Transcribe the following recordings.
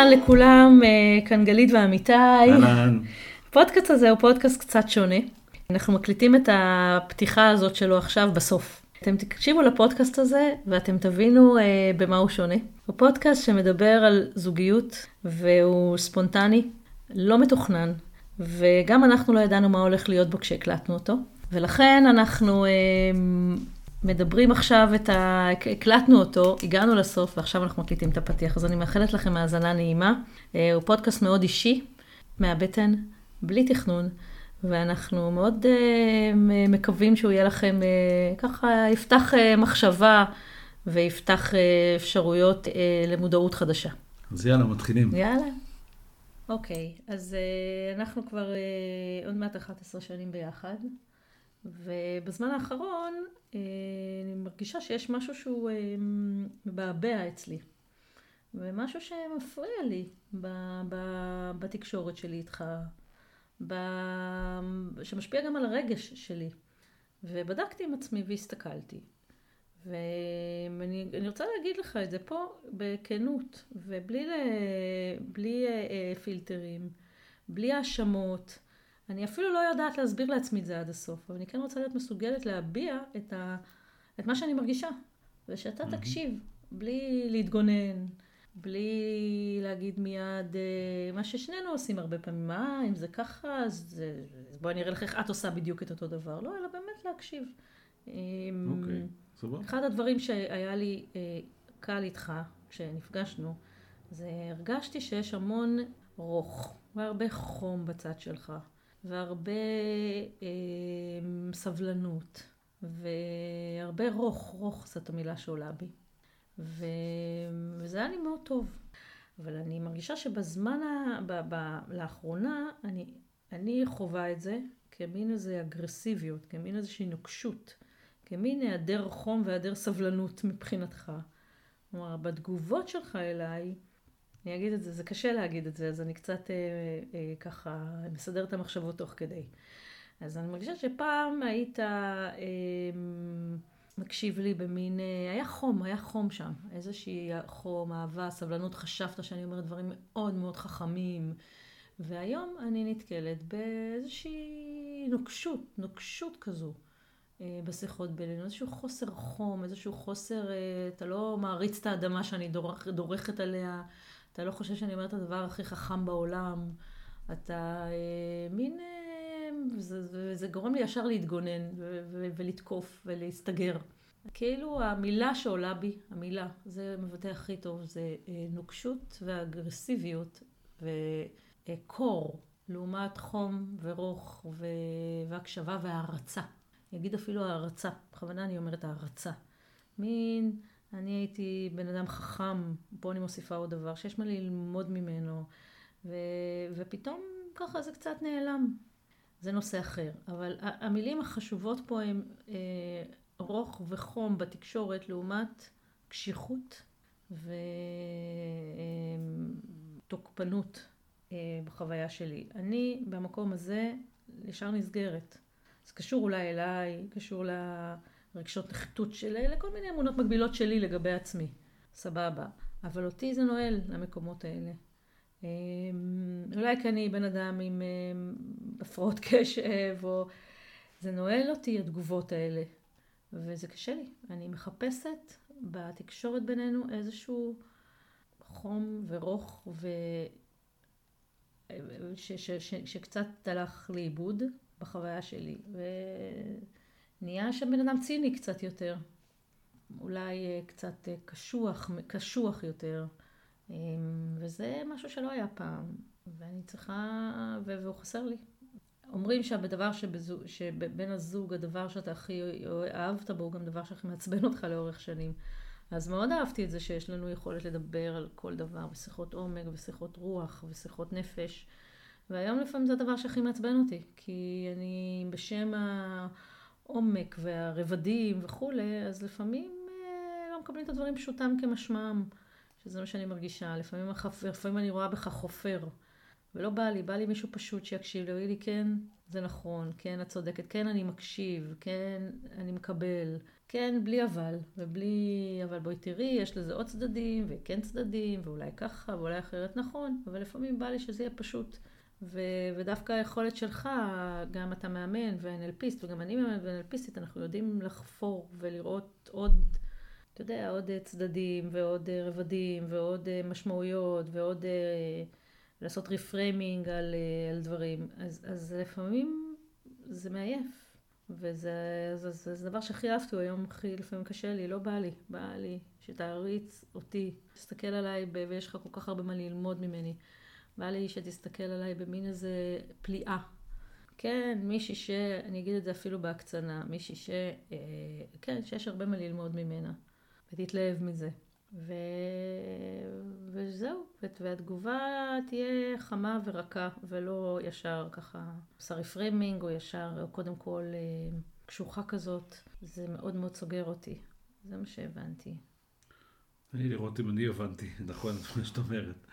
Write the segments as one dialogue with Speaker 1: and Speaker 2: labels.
Speaker 1: אהלן לכולם, אה, כאן גלית ואמיתי.
Speaker 2: אהלן.
Speaker 1: הפודקאסט הזה הוא פודקאסט קצת שונה. אנחנו מקליטים את הפתיחה הזאת שלו עכשיו בסוף. אתם תקשיבו לפודקאסט הזה ואתם תבינו אה, במה הוא שונה. הוא פודקאסט שמדבר על זוגיות והוא ספונטני, לא מתוכנן, וגם אנחנו לא ידענו מה הולך להיות בו כשהקלטנו אותו. ולכן אנחנו אה, מדברים עכשיו את ה... הקלטנו אותו, הגענו לסוף ועכשיו אנחנו מקליטים את הפתיח, אז אני מאחלת לכם האזנה נעימה. אה, הוא פודקאסט מאוד אישי, מהבטן, בלי תכנון, ואנחנו מאוד uh, מקווים שהוא יהיה לכם uh, ככה, יפתח מחשבה ויפתח אפשרויות למודעות חדשה.
Speaker 2: אז יאללה, מתחילים.
Speaker 1: יאללה. אוקיי, אז אנחנו כבר עוד מעט 11 שנים ביחד. ובזמן האחרון אה, אני מרגישה שיש משהו שהוא אה, מבעבע אצלי. ומשהו שמפריע לי ב, ב, בתקשורת שלי איתך, ב, שמשפיע גם על הרגש שלי. ובדקתי עם עצמי והסתכלתי. ואני רוצה להגיד לך את זה פה בכנות, ובלי בלי, אה, פילטרים, בלי האשמות. אני אפילו לא יודעת להסביר לעצמי את זה עד הסוף, אבל אני כן רוצה להיות מסוגלת להביע את, ה, את מה שאני מרגישה. ושאתה mm-hmm. תקשיב, בלי להתגונן, בלי להגיד מיד אה, מה ששנינו עושים הרבה פעמים, מה, אם זה ככה, אז, אז בואי אני אראה לך איך את עושה בדיוק את אותו דבר. לא, אלא באמת להקשיב.
Speaker 2: אוקיי, סבבה.
Speaker 1: אחד הדברים שהיה לי אה, קל איתך, כשנפגשנו, זה הרגשתי שיש המון רוך והרבה חום בצד שלך. והרבה אה, סבלנות, והרבה רוך, רוך זאת המילה שעולה בי. ו... וזה היה לי מאוד טוב. אבל אני מרגישה שבזמן, ה... ב... ב... לאחרונה, אני, אני חווה את זה כמין איזו אגרסיביות, כמין איזושהי נוקשות, כמין היעדר חום והיעדר סבלנות מבחינתך. כלומר, בתגובות שלך אליי, אני אגיד את זה, זה קשה להגיד את זה, אז אני קצת אה, אה, ככה מסדר את המחשבות תוך כדי. אז אני מרגישה שפעם היית אה, מקשיב לי במין, אה, היה חום, היה חום שם. איזושהי חום, אהבה, סבלנות, חשבת שאני אומרת דברים מאוד מאוד חכמים. והיום אני נתקלת באיזושהי נוקשות, נוקשות כזו. אה, בשיחות בינינו, איזשהו חוסר חום, איזשהו חוסר, אה, אתה לא מעריץ את האדמה שאני דורכ, דורכת עליה, אתה לא חושב שאני אומרת את הדבר הכי חכם בעולם. אתה אה, מין... אה, זה, זה, זה גורם לי ישר להתגונן ו- ו- ולתקוף ולהסתגר. כאילו המילה שעולה בי, המילה, זה מבטא הכי טוב, זה אה, נוקשות ואגרסיביות וקור, לעומת חום ורוך ו- והקשבה והערצה. אני אגיד אפילו הערצה, בכוונה אני אומרת הערצה. מין אני הייתי בן אדם חכם, פה אני מוסיפה עוד דבר, שיש מה ללמוד ממנו, ו, ופתאום ככה זה קצת נעלם. זה נושא אחר. אבל המילים החשובות פה הן אה, רוך וחום בתקשורת לעומת קשיחות ותוקפנות אה, בחוויה שלי. אני במקום הזה ישר נסגרת. זה קשור אולי אליי, קשור ל... לה... רגשות נחיתות של לכל מיני אמונות מקבילות שלי לגבי עצמי. סבבה. אבל אותי זה נועל למקומות האלה. אמ, אולי כי אני בן אדם עם אמ, הפרעות קשב, או... זה נועל אותי התגובות האלה. וזה קשה לי. אני מחפשת בתקשורת בינינו איזשהו חום ורוך ו... ש... ש... ש... שקצת הלך לאיבוד בחוויה שלי. ו... נהיה שם בן אדם ציני קצת יותר. אולי אה, קצת אה, קשוח, קשוח יותר. אמ, וזה משהו שלא היה פעם, ואני צריכה, והוא חסר לי. אומרים שהדבר שבזוג, שבן הזוג, הדבר שאתה הכי אהבת בו, הוא גם דבר שהכי מעצבן אותך לאורך שנים. אז מאוד אהבתי את זה שיש לנו יכולת לדבר על כל דבר, בשיחות עומק, בשיחות רוח, בשיחות נפש. והיום לפעמים זה הדבר שהכי מעצבן אותי, כי אני בשם. העומק והרבדים וכולי, אז לפעמים אה, לא מקבלים את הדברים פשוטם כמשמעם, שזה מה שאני מרגישה. לפעמים, לפעמים אני רואה בך חופר, ולא בא לי, בא לי מישהו פשוט שיקשיב לי, לי, כן, זה נכון, כן, את צודקת, כן, אני מקשיב, כן, אני מקבל, כן, בלי אבל, ובלי, אבל בואי תראי, יש לזה עוד צדדים, וכן צדדים, ואולי ככה, ואולי אחרת נכון, אבל לפעמים בא לי שזה יהיה פשוט. ו, ודווקא היכולת שלך, גם אתה מאמן ו-NLP יסט, וגם אני מאמן ו-NLP יסטית, אנחנו יודעים לחפור ולראות עוד, אתה יודע, עוד צדדים, ועוד רבדים, ועוד משמעויות, ועוד לעשות reframing על, על דברים. אז, אז לפעמים זה מעייף. וזה זה, זה, זה דבר שהכי אהבתי, הוא היום הכי לפעמים קשה לי, לא בא לי, בא לי שתעריץ אותי, תסתכל עליי ויש לך כל כך הרבה מה ללמוד ממני. בא לי שתסתכל עליי במין איזה פליאה. כן, מישהי ש... אני אגיד את זה אפילו בהקצנה, מישהי ש... אה, כן, שיש הרבה מה ללמוד ממנה, ותתלהב מזה. ו... וזהו, והתגובה תהיה חמה ורכה, ולא ישר ככה עושה reframing, או ישר, או קודם כל אה, קשוחה כזאת. זה מאוד מאוד סוגר אותי. זה מה שהבנתי.
Speaker 2: תני לראות אם אני הבנתי, נכון, מה שאת אומרת.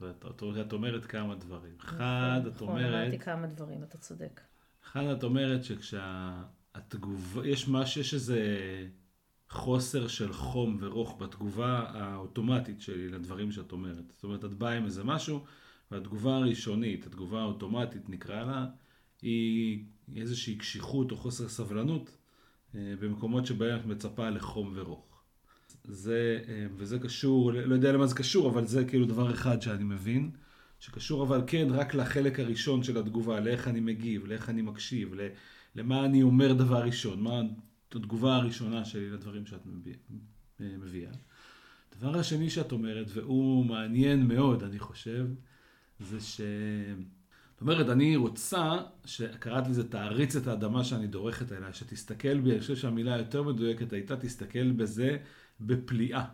Speaker 2: ואת את אומרת כמה דברים.
Speaker 1: נכון,
Speaker 2: אחד, את
Speaker 1: נכון,
Speaker 2: אומרת...
Speaker 1: אמרתי כמה דברים, אתה צודק.
Speaker 2: אחד, את אומרת שכשהתגובה, יש משהו, יש איזה חוסר של חום ורוך בתגובה האוטומטית שלי לדברים שאת אומרת. זאת אומרת, את באה עם איזה משהו, והתגובה הראשונית, התגובה האוטומטית נקרא לה, היא איזושהי קשיחות או חוסר סבלנות אה, במקומות שבהם את מצפה לחום ורוך. זה, אה, וזה קשור, לא יודע למה זה קשור, אבל זה כאילו דבר אחד שאני מבין, שקשור אבל כן רק לחלק הראשון של התגובה, לאיך אני מגיב, לאיך אני מקשיב, למה אני אומר דבר ראשון, מה התגובה הראשונה שלי לדברים שאת אה, מביאה. הדבר השני שאת אומרת, והוא מעניין מאוד, אני חושב, זה ש... זאת אומרת, אני רוצה, שקראת לזה תעריץ את האדמה שאני דורכת אליה, שתסתכל בי, אני חושב שהמילה היותר מדויקת הייתה, תסתכל בזה בפליאה.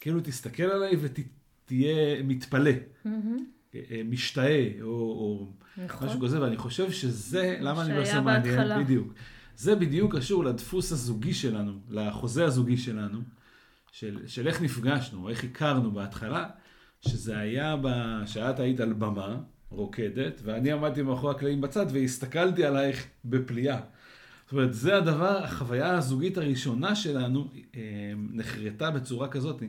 Speaker 2: כאילו תסתכל עליי ותהיה מתפלא, mm-hmm. משתאה, או, או נכון. משהו כזה, ואני חושב שזה, למה אני לא עושה מעניין, בהתחלה. בדיוק. זה בדיוק קשור לדפוס הזוגי שלנו, לחוזה הזוגי שלנו, של, של איך נפגשנו, איך הכרנו בהתחלה, שזה היה, שאת היית על במה רוקדת, ואני עמדתי מאחורי הקלעים בצד והסתכלתי עלייך בפליאה. זאת אומרת, זה הדבר, החוויה הזוגית הראשונה שלנו אה, נחרטה בצורה כזאת.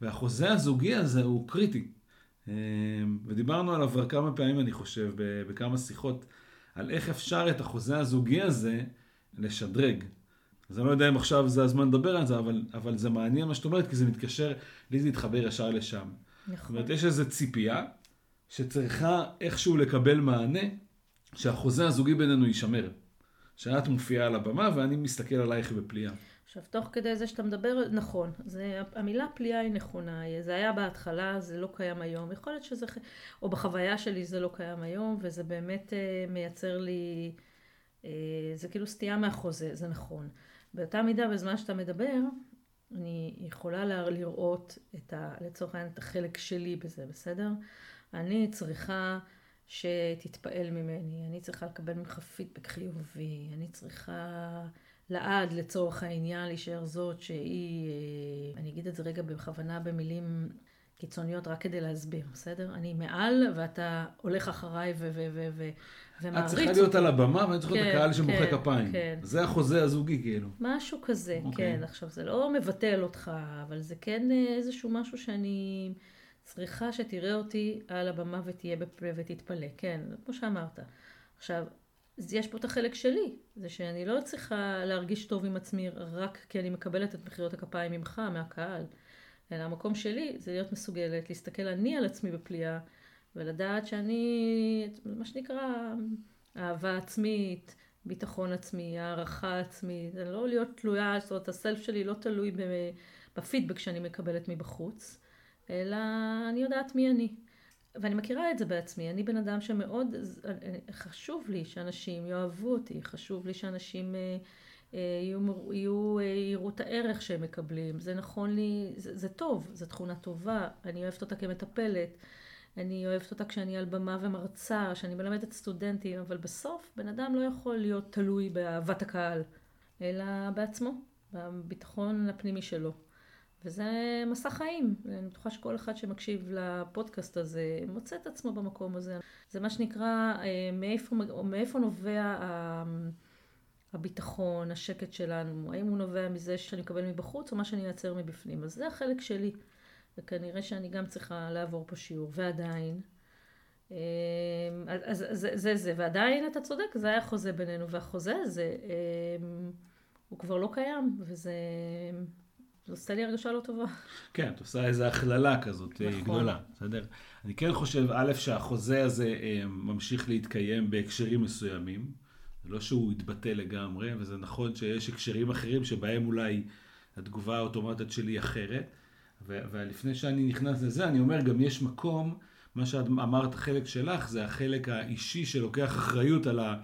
Speaker 2: והחוזה הזוגי הזה הוא קריטי. אה, ודיברנו עליו כבר כמה פעמים, אני חושב, בכמה שיחות, על איך אפשר את החוזה הזוגי הזה לשדרג. אז אני לא יודע אם עכשיו זה הזמן לדבר על זה, אבל, אבל זה מעניין מה שאת אומרת, כי זה מתקשר, לי זה מתחבר ישר לשם. נכון. זאת אומרת, יש איזו ציפייה שצריכה איכשהו לקבל מענה, שהחוזה הזוגי בינינו יישמר. שאת מופיעה על הבמה ואני מסתכל עלייך בפליאה.
Speaker 1: עכשיו, תוך כדי זה שאתה מדבר, נכון, זה, המילה פליאה היא נכונה, זה היה בהתחלה, זה לא קיים היום, יכול להיות שזה, או בחוויה שלי זה לא קיים היום, וזה באמת uh, מייצר לי, uh, זה כאילו סטייה מהחוזה, זה נכון. באותה מידה, בזמן שאתה מדבר, אני יכולה לראות את ה, לצורך העניין את החלק שלי בזה, בסדר? אני צריכה שתתפעל ממני, אני צריכה לקבל ממך פידבק חיובי, אני צריכה לעד לצורך העניין להישאר זאת שהיא, אה, אני אגיד את זה רגע בכוונה במילים קיצוניות רק כדי להסביר, בסדר? אני מעל ואתה הולך אחריי
Speaker 2: ומעריץ. את צריכה להיות על הבמה ואני צריך להיות כן, הקהל שמוחא כן, כפיים. כן. זה החוזה הזוגי כאילו.
Speaker 1: משהו כזה, okay. אוקיי. כן. עכשיו זה לא מבטל אותך, אבל זה כן אה, איזשהו משהו שאני... צריכה שתראה אותי על הבמה ותהיה בפה ותתפלא, כן, כמו שאמרת. עכשיו, יש פה את החלק שלי, זה שאני לא צריכה להרגיש טוב עם עצמי רק כי אני מקבלת את מחיאות הכפיים ממך, מהקהל, אלא המקום שלי זה להיות מסוגלת להסתכל אני על עצמי בפליאה ולדעת שאני, מה שנקרא, אהבה עצמית, ביטחון עצמי, הערכה עצמית, זה לא להיות תלויה, זאת אומרת הסלף שלי לא תלוי בפידבק שאני מקבלת מבחוץ. אלא אני יודעת מי אני. ואני מכירה את זה בעצמי, אני בן אדם שמאוד חשוב לי שאנשים יאהבו אותי, חשוב לי שאנשים אה, אה, יהיו, יהיו, אה, יראו את הערך שהם מקבלים, זה נכון לי, זה, זה טוב, זו תכונה טובה, אני אוהבת אותה כמטפלת, אני אוהבת אותה כשאני על במה ומרצה, שאני מלמדת סטודנטים, אבל בסוף בן אדם לא יכול להיות תלוי באהבת הקהל, אלא בעצמו, בביטחון הפנימי שלו. וזה מסע חיים. אני בטוחה שכל אחד שמקשיב לפודקאסט הזה מוצא את עצמו במקום הזה. זה מה שנקרא, אה, מאיפה, מאיפה נובע הביטחון, השקט שלנו, האם הוא נובע מזה שאני מקבל מבחוץ או מה שאני אעצר מבפנים. אז זה החלק שלי, וכנראה שאני גם צריכה לעבור פה שיעור, ועדיין. אה, אז זה זה, זה, ועדיין אתה צודק, זה היה חוזה בינינו, והחוזה הזה, אה, הוא כבר לא קיים, וזה... זה עושה לי הרגשה לא טובה.
Speaker 2: כן, את עושה איזו הכללה כזאת נכון. גדולה, בסדר? אני כן חושב, א', שהחוזה הזה ממשיך להתקיים בהקשרים מסוימים. זה לא שהוא יתבטא לגמרי, וזה נכון שיש הקשרים אחרים שבהם אולי התגובה האוטומטית שלי אחרת. ולפני שאני נכנס לזה, אני אומר, גם יש מקום, מה שאת אמרת, החלק שלך, זה החלק האישי שלוקח אחריות על, ה,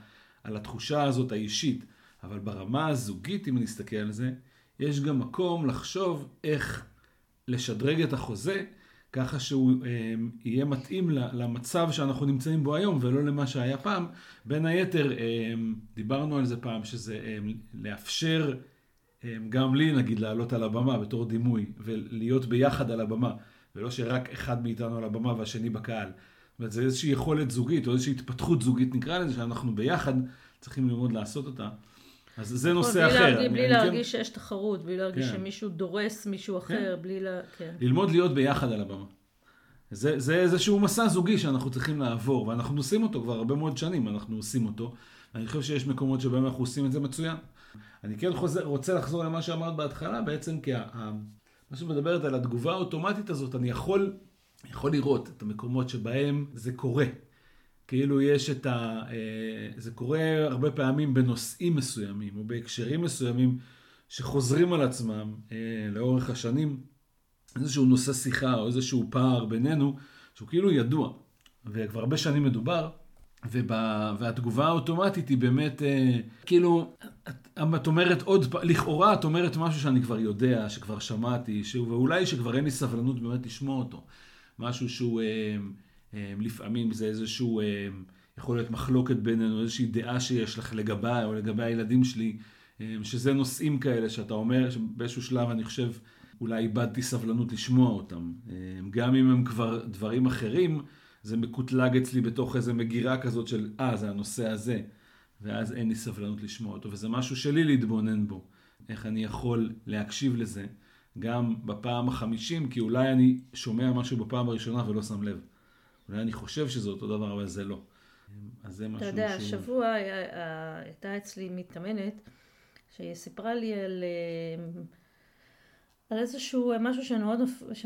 Speaker 2: על התחושה הזאת האישית. אבל ברמה הזוגית, אם נסתכל על זה, יש גם מקום לחשוב איך לשדרג את החוזה ככה שהוא אה, יהיה מתאים למצב שאנחנו נמצאים בו היום ולא למה שהיה פעם. בין היתר, אה, דיברנו על זה פעם, שזה אה, לאפשר גם לי נגיד לעלות על הבמה בתור דימוי ולהיות ביחד על הבמה ולא שרק אחד מאיתנו על הבמה והשני בקהל. זאת אומרת, זה איזושהי יכולת זוגית או איזושהי התפתחות זוגית נקרא לזה, שאנחנו ביחד צריכים ללמוד לעשות אותה. אז זה נכון, נושא
Speaker 1: בלי
Speaker 2: אחר.
Speaker 1: להרגיש, בלי כן- להרגיש כן... שיש תחרות, בלי להרגיש כן. שמישהו דורס מישהו אחר, כן. בלי לה... כן.
Speaker 2: ללמוד להיות ביחד על הבמה. זה, זה איזשהו מסע זוגי שאנחנו צריכים לעבור, ואנחנו עושים אותו כבר הרבה מאוד שנים, אנחנו עושים אותו. אני חושב שיש מקומות שבהם אנחנו עושים את זה מצוין. אני כן חוזר, רוצה לחזור למה שאמרת בהתחלה, בעצם כי ה, מה שמדברת על התגובה האוטומטית הזאת, אני יכול, יכול לראות את המקומות שבהם זה קורה. כאילו יש את ה... אה, זה קורה הרבה פעמים בנושאים מסוימים או בהקשרים מסוימים שחוזרים על עצמם אה, לאורך השנים. איזשהו נושא שיחה או איזשהו פער בינינו שהוא כאילו ידוע וכבר הרבה שנים מדובר ובא, והתגובה האוטומטית היא באמת אה, כאילו את, את אומרת עוד פעם, לכאורה את אומרת משהו שאני כבר יודע, שכבר שמעתי, שהוא, ואולי שכבר אין לי סבלנות באמת לשמוע אותו. משהו שהוא לפעמים זה איזשהו, אמ, יכול להיות מחלוקת בינינו, איזושהי דעה שיש לך לגביי או לגבי הילדים שלי, אמ, שזה נושאים כאלה שאתה אומר, שבאיזשהו שלב אני חושב אולי איבדתי סבלנות לשמוע אותם. גם אם הם כבר דברים אחרים, זה מקוטלג אצלי בתוך איזה מגירה כזאת של, אה, זה הנושא הזה, ואז אין לי סבלנות לשמוע אותו, וזה משהו שלי להתבונן בו, איך אני יכול להקשיב לזה, גם בפעם החמישים, כי אולי אני שומע משהו בפעם הראשונה ולא שם לב. אולי אני חושב שזה אותו דבר, אבל זה לא. אז זה משהו
Speaker 1: שהוא... אתה יודע, השבוע הייתה אצלי מתאמנת, שהיא סיפרה לי על, אה, על איזשהו משהו שנורא,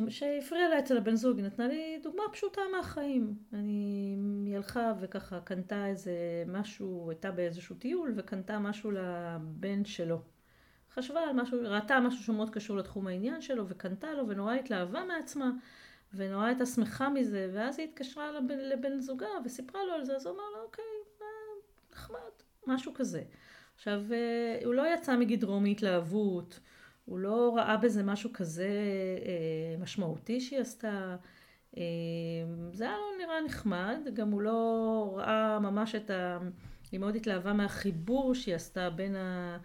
Speaker 1: שהפריע לה אצל הבן זוג, היא נתנה לי דוגמה פשוטה מהחיים. אני, היא הלכה וככה קנתה איזה משהו, הייתה באיזשהו טיול וקנתה משהו לבן שלו. חשבה על משהו, ראתה משהו שמאוד קשור לתחום העניין שלו וקנתה לו ונורא התלהבה מעצמה. ונורא הייתה שמחה מזה, ואז היא התקשרה לבן, לבן זוגה וסיפרה לו על זה, אז הוא אמר לה, אוקיי, אה, נחמד, משהו כזה. עכשיו, אה, הוא לא יצא מגדרו מהתלהבות, הוא לא ראה בזה משהו כזה אה, משמעותי שהיא עשתה. זה היה לו נראה נחמד, גם הוא לא ראה ממש את ה... היא מאוד התלהבה מהחיבור שהיא עשתה בין ה...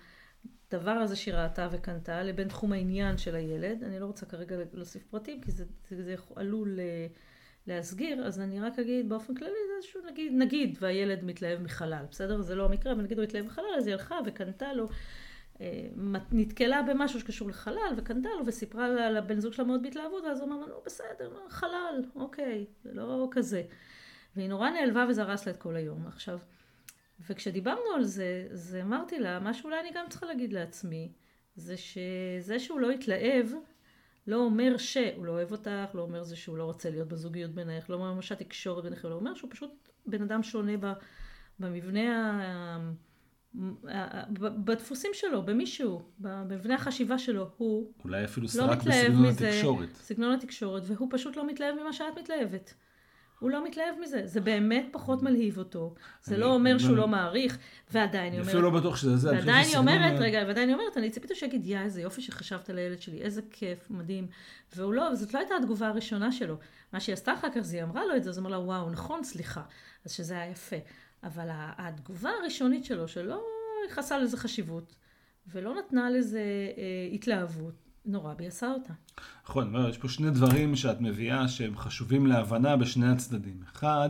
Speaker 1: הדבר הזה שהיא ראתה וקנתה לבין תחום העניין של הילד. אני לא רוצה כרגע להוסיף פרטים כי זה, זה, זה עלול אה, להסגיר, אז אני רק אגיד באופן כללי זה איזשהו נגיד, נגיד והילד מתלהב מחלל, בסדר? זה לא המקרה, אבל נגיד הוא התלהב מחלל אז היא הלכה וקנתה לו, אה, נתקלה במשהו שקשור לחלל וקנתה לו וסיפרה לבן זוג שלה מאוד בהתלהבות ואז הוא אמר נו בסדר, חלל, אוקיי, זה לא כזה. והיא נורא נעלבה וזה הרס לה את כל היום. עכשיו, וכשדיברנו על זה, אז אמרתי לה, מה שאולי אני גם צריכה להגיד לעצמי, זה שזה שהוא לא התלהב, לא אומר שהוא לא אוהב אותך, לא אומר זה שהוא לא רוצה להיות בזוגיות בינך, לא אומר שהתקשורת בינך, לא אומר שהוא פשוט בן אדם שונה במבנה, בדפוסים שלו, במישהו, במבנה החשיבה שלו, הוא
Speaker 2: אולי אפילו לא סרק בסגנון התקשורת.
Speaker 1: סגנון התקשורת, והוא פשוט לא מתלהב ממה שאת מתלהבת. הוא לא מתלהב מזה, זה באמת פחות מלהיב אותו. זה לא אומר שהוא לא מעריך, ועדיין היא אומרת...
Speaker 2: אפילו לא בטוח שזה זה.
Speaker 1: ועדיין היא אומרת, רגע, ועדיין היא אומרת, אני ציפיתי שיגיד, יא, איזה יופי שחשבת על הילד שלי, איזה כיף, מדהים. והוא לא, וזאת לא הייתה התגובה הראשונה שלו. מה שהיא עשתה אחר כך, זה היא אמרה לו את זה, אז הוא אמר לה, וואו, נכון, סליחה. אז שזה היה יפה. אבל התגובה הראשונית שלו, שלא ייחסה לזה חשיבות, ולא נתנה לזה אה, התלהבות, נורא ביאסה אותה.
Speaker 2: נכון, יש פה שני דברים שאת מביאה שהם חשובים להבנה בשני הצדדים. אחד,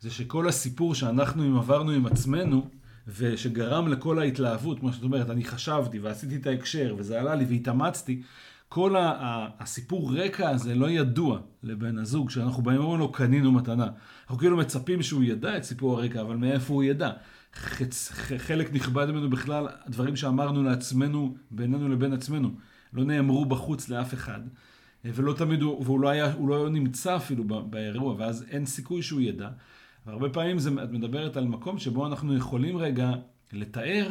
Speaker 2: זה שכל הסיפור שאנחנו עברנו עם עצמנו, ושגרם לכל ההתלהבות, כמו שאת אומרת, אני חשבתי ועשיתי את ההקשר, וזה עלה לי והתאמצתי, כל הסיפור רקע הזה לא ידוע לבן הזוג, שאנחנו באים ואומרים לו, קנינו מתנה. אנחנו כאילו מצפים שהוא ידע את סיפור הרקע, אבל מאיפה הוא ידע? חלק נכבד ממנו בכלל, דברים שאמרנו לעצמנו, בינינו לבין עצמנו, לא נאמרו בחוץ לאף אחד, ולא תמיד, הוא, והוא לא היה, הוא לא נמצא אפילו באירוע, ואז אין סיכוי שהוא ידע. והרבה פעמים זה, את מדברת על מקום שבו אנחנו יכולים רגע לתאר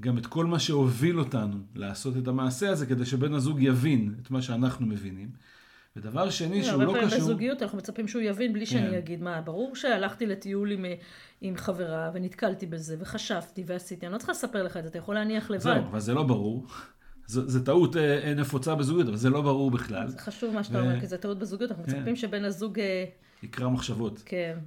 Speaker 2: גם את כל מה שהוביל אותנו לעשות את המעשה הזה, כדי שבן הזוג יבין את מה שאנחנו מבינים. ודבר שני שהוא לא קשור... הרבה
Speaker 1: פעמים בזוגיות אנחנו מצפים שהוא יבין בלי שאני כן. אגיד מה. ברור שהלכתי לטיול עם, עם חברה ונתקלתי בזה וחשבתי ועשיתי. אני לא צריכה לספר לך את זה, אתה יכול להניח לבד.
Speaker 2: זהו, אבל זה לא ברור. זו טעות אה, אה, נפוצה בזוגיות, אבל זה לא ברור בכלל.
Speaker 1: זה חשוב מה שאתה. אומר, כי זה טעות בזוגיות. אנחנו כן. מצפים שבן הזוג... אה,
Speaker 2: יקרא מחשבות.
Speaker 1: כן.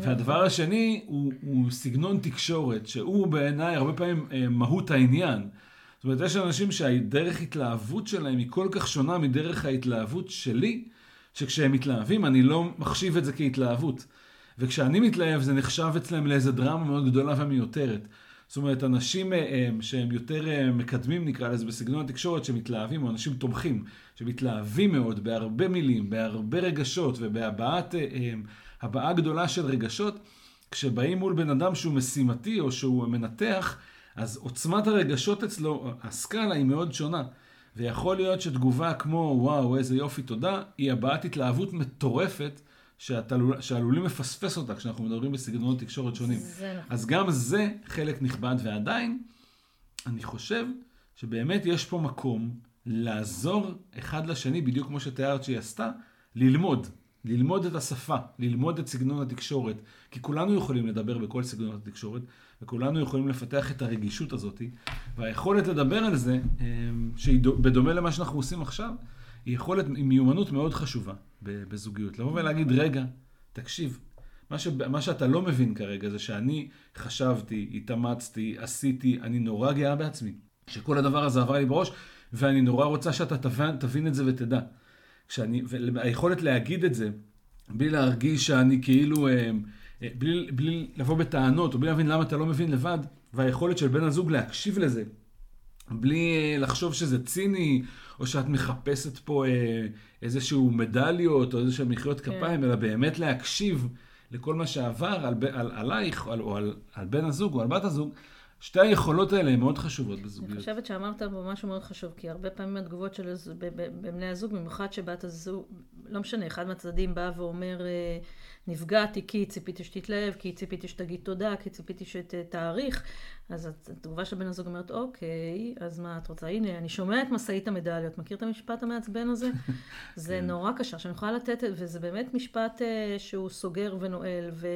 Speaker 2: והדבר השני הוא, הוא סגנון תקשורת, שהוא בעיניי הרבה פעמים מהות העניין. זאת אומרת, יש אנשים שהדרך התלהבות שלהם היא כל כך שונה מדרך ההתלהבות שלי, שכשהם מתלהבים אני לא מחשיב את זה כהתלהבות. וכשאני מתלהב זה נחשב אצלם לאיזה דרמה מאוד גדולה ומיותרת. זאת אומרת, אנשים אה, שהם יותר אה, מקדמים, נקרא לזה, בסגנון התקשורת, שמתלהבים, או אנשים תומכים, שמתלהבים מאוד בהרבה מילים, בהרבה רגשות ובהבעת אה, גדולה של רגשות, כשבאים מול בן אדם שהוא משימתי או שהוא מנתח, אז עוצמת הרגשות אצלו, הסקאלה היא מאוד שונה. ויכול להיות שתגובה כמו וואו איזה יופי תודה, היא הבעת התלהבות מטורפת שעלול, שעלולים לפספס אותה כשאנחנו מדברים בסגנונות תקשורת שונים. זה נכון. אז גם זה חלק נכבד, ועדיין, אני חושב שבאמת יש פה מקום לעזור אחד לשני, בדיוק כמו שתיארת שהיא עשתה, ללמוד. ללמוד את השפה, ללמוד את סגנון התקשורת, כי כולנו יכולים לדבר בכל סגנונות התקשורת, וכולנו יכולים לפתח את הרגישות הזאת, והיכולת לדבר על זה, אמ, שהיא בדומה למה שאנחנו עושים עכשיו, היא יכולת, היא מיומנות מאוד חשובה בזוגיות. לבוא ולהגיד, רגע, תקשיב, מה, ש, מה שאתה לא מבין כרגע זה שאני חשבתי, התאמצתי, עשיתי, אני נורא גאה בעצמי, שכל הדבר הזה עבר לי בראש, ואני נורא רוצה שאתה תבין, תבין את זה ותדע. כשאני, והיכולת להגיד את זה, בלי להרגיש שאני כאילו, אה, אה, בלי, בלי לבוא בטענות, או בלי להבין למה אתה לא מבין לבד, והיכולת של בן הזוג להקשיב לזה, בלי אה, לחשוב שזה ציני, או שאת מחפשת פה אה, איזשהו מדליות, או איזשהו מחיאות כן. כפיים, אלא באמת להקשיב לכל מה שעבר על, על, עלייך, או, על, או על, על בן הזוג, או על בת הזוג. שתי היכולות האלה הן מאוד חשובות בזוגיות.
Speaker 1: אני חושבת שאמרת פה משהו מאוד חשוב, כי הרבה פעמים התגובות של בבני הזוג, במיוחד שבת הזוג, לא משנה, אחד מהצדדים בא ואומר, אה, נפגעתי כי ציפיתי שתתלהב, כי ציפיתי שתגיד תודה, כי ציפיתי שתעריך, אז התגובה של בן הזוג אומרת, אוקיי, אז מה את רוצה? הנה, אני שומע את משאית המדליות. מכיר את המשפט המעצבן הזה? זה כן. נורא קשה, שאני יכולה לתת, וזה באמת משפט אה, שהוא סוגר ונועל, ו...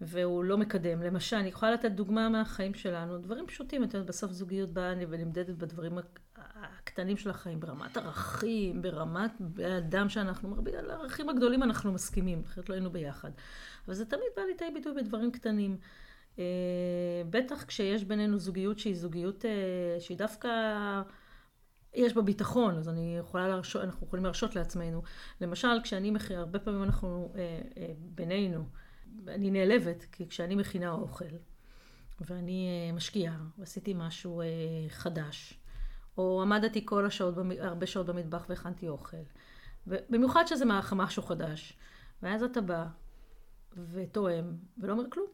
Speaker 1: והוא לא מקדם. למשל, אני יכולה לתת דוגמה מהחיים שלנו, דברים פשוטים, את יודעת, בסוף זוגיות באה ונמדדת בדברים הקטנים של החיים, ברמת ערכים, ברמת האדם שאנחנו, מרבים, על הערכים הגדולים אנחנו מסכימים, אחרת לא היינו ביחד. אבל זה תמיד בא לידי ביטוי בדברים קטנים. אה, בטח כשיש בינינו זוגיות שהיא זוגיות אה, שהיא דווקא... יש בה ביטחון, אז אני יכולה להרשות, אנחנו יכולים להרשות לעצמנו. למשל, כשאני מכירה, הרבה פעמים אנחנו אה, אה, בינינו, אני נעלבת, כי כשאני מכינה אוכל, ואני אה, משקיעה, ועשיתי משהו אה, חדש, או עמדתי כל השעות, הרבה שעות במטבח והכנתי אוכל, במיוחד שזה משהו חדש, ואז אתה בא ותואם, ולא אומר כלום.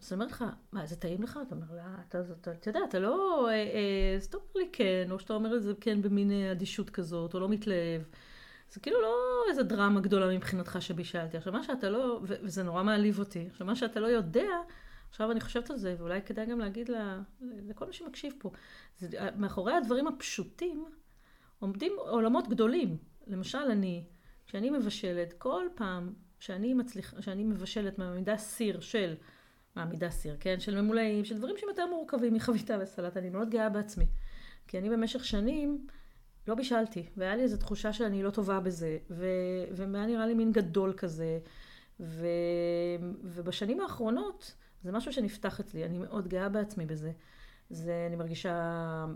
Speaker 1: אז אני אומרת לך, מה, זה טעים לך? אתה אומר, לא, אתה, אתה, אתה יודע, אתה לא... אה, אז אתה אומר לי כן, או שאתה אומר את זה כן במין אדישות כזאת, או לא מתלהב. זה כאילו לא איזה דרמה גדולה מבחינתך שבישלתי. עכשיו, מה שאתה לא, וזה נורא מעליב אותי, עכשיו, מה שאתה לא יודע, עכשיו אני חושבת על זה, ואולי כדאי גם להגיד לה, לכל מי שמקשיב פה, זה, מאחורי הדברים הפשוטים עומדים עולמות גדולים. למשל, אני, כשאני מבשלת, כל פעם שאני מצליחה, שאני מבשלת מהמידה סיר של, מעמידה סיר, כן? של ממולאים, של דברים שהם יותר מורכבים מחביתה וסלט, אני מאוד גאה בעצמי. כי אני במשך שנים, לא בישלתי, והיה לי איזו תחושה שאני לא טובה בזה, ו... והיה נראה לי מין גדול כזה, ו... ובשנים האחרונות זה משהו שנפתח אצלי, אני מאוד גאה בעצמי בזה. זה, אני מרגישה,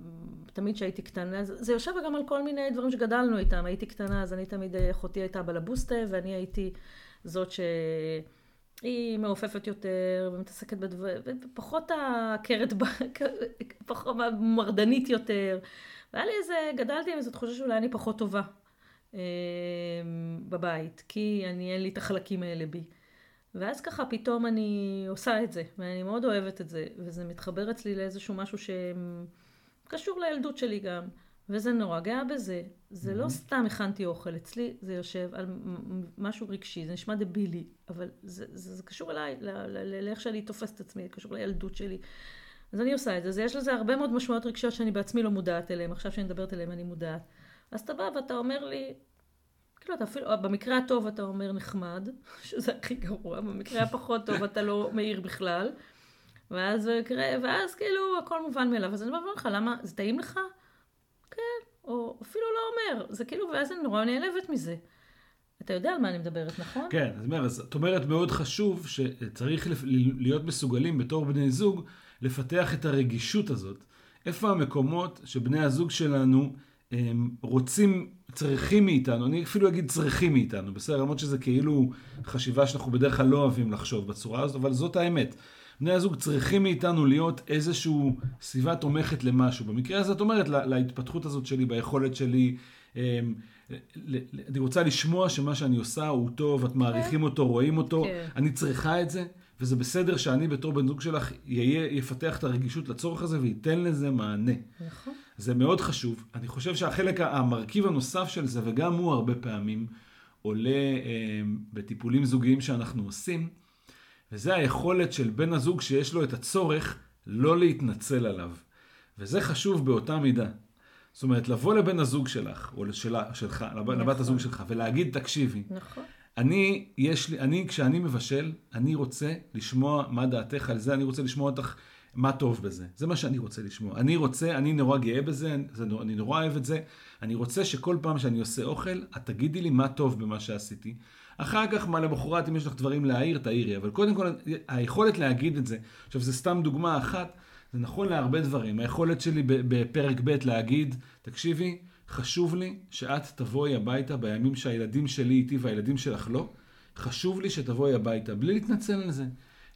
Speaker 1: תמיד כשהייתי קטנה, זה, זה יושב גם על כל מיני דברים שגדלנו איתם. הייתי קטנה, אז אני תמיד, אחותי הייתה בלבוסטה, ואני הייתי זאת שהיא מעופפת יותר, ומתעסקת בדברים, ופחות עקרת, פחות מרדנית יותר. והיה לי איזה, גדלתי עם איזו תחושה שאולי אני פחות טובה אה, בבית, כי אני, אין לי את החלקים האלה בי. ואז ככה פתאום אני עושה את זה, ואני מאוד אוהבת את זה, וזה מתחבר אצלי לאיזשהו משהו שקשור לילדות שלי גם, וזה נורא גאה בזה. זה mm-hmm. לא סתם הכנתי אוכל, אצלי זה יושב על משהו רגשי, זה נשמע דבילי, אבל זה, זה, זה קשור אליי, לאיך שאני תופסת עצמי, קשור לילדות שלי. אז אני עושה את זה. אז יש לזה הרבה מאוד משמעויות רגשיות שאני בעצמי לא מודעת אליהן, עכשיו שאני מדברת אליהן אני מודעת. אז אתה בא ואתה אומר לי, כאילו אתה אפילו, במקרה הטוב אתה אומר נחמד, שזה הכי גרוע, במקרה הפחות טוב אתה לא מעיר בכלל. ואז, ואז כאילו הכל מובן מאליו. אז אני אומר לך, למה, זה טעים לך? כן, או אפילו לא אומר. זה כאילו, ואז אני נורא נעלבת מזה. אתה יודע על מה אני מדברת, נכון?
Speaker 2: כן, אז, אז את אומרת מאוד חשוב שצריך להיות מסוגלים בתור בני זוג לפתח את הרגישות הזאת. איפה המקומות שבני הזוג שלנו הם רוצים, צריכים מאיתנו, אני אפילו אגיד צריכים מאיתנו, בסדר? למרות שזה כאילו חשיבה שאנחנו בדרך כלל לא אוהבים לחשוב בצורה הזאת, אבל זאת האמת. בני הזוג צריכים מאיתנו להיות איזושהי סביבה תומכת למשהו. במקרה הזה את אומרת, לה, להתפתחות הזאת שלי, ביכולת שלי, אני רוצה לשמוע שמה שאני עושה הוא טוב, את מעריכים כן. אותו, רואים אותו, כן. אני צריכה את זה. וזה בסדר שאני בתור בן זוג שלך יהיה, יפתח את הרגישות לצורך הזה וייתן לזה מענה. נכון. זה מאוד חשוב. אני חושב שהחלק, המרכיב הנוסף של זה, וגם הוא הרבה פעמים עולה אה, בטיפולים זוגיים שאנחנו עושים, וזה היכולת של בן הזוג שיש לו את הצורך לא להתנצל עליו. וזה חשוב באותה מידה. זאת אומרת, לבוא לבן הזוג שלך, או לשלה, שלך, נכון. לבת הזוג שלך, ולהגיד, תקשיבי, נכון. אני, יש לי, אני, כשאני מבשל, אני רוצה לשמוע מה דעתך על זה, אני רוצה לשמוע אותך מה טוב בזה. זה מה שאני רוצה לשמוע. אני רוצה, אני נורא גאה בזה, אני נורא אוהב את זה. אני רוצה שכל פעם שאני עושה אוכל, את תגידי לי מה טוב במה שעשיתי. אחר כך, מה למחרת, אם יש לך דברים להעיר, תעירי. אבל קודם כל, היכולת להגיד את זה, עכשיו, זה סתם דוגמה אחת, זה נכון להרבה דברים. היכולת שלי בפרק ב' להגיד, תקשיבי, חשוב לי שאת תבואי הביתה בימים שהילדים שלי איתי והילדים שלך לא. חשוב לי שתבואי הביתה, בלי להתנצל על זה.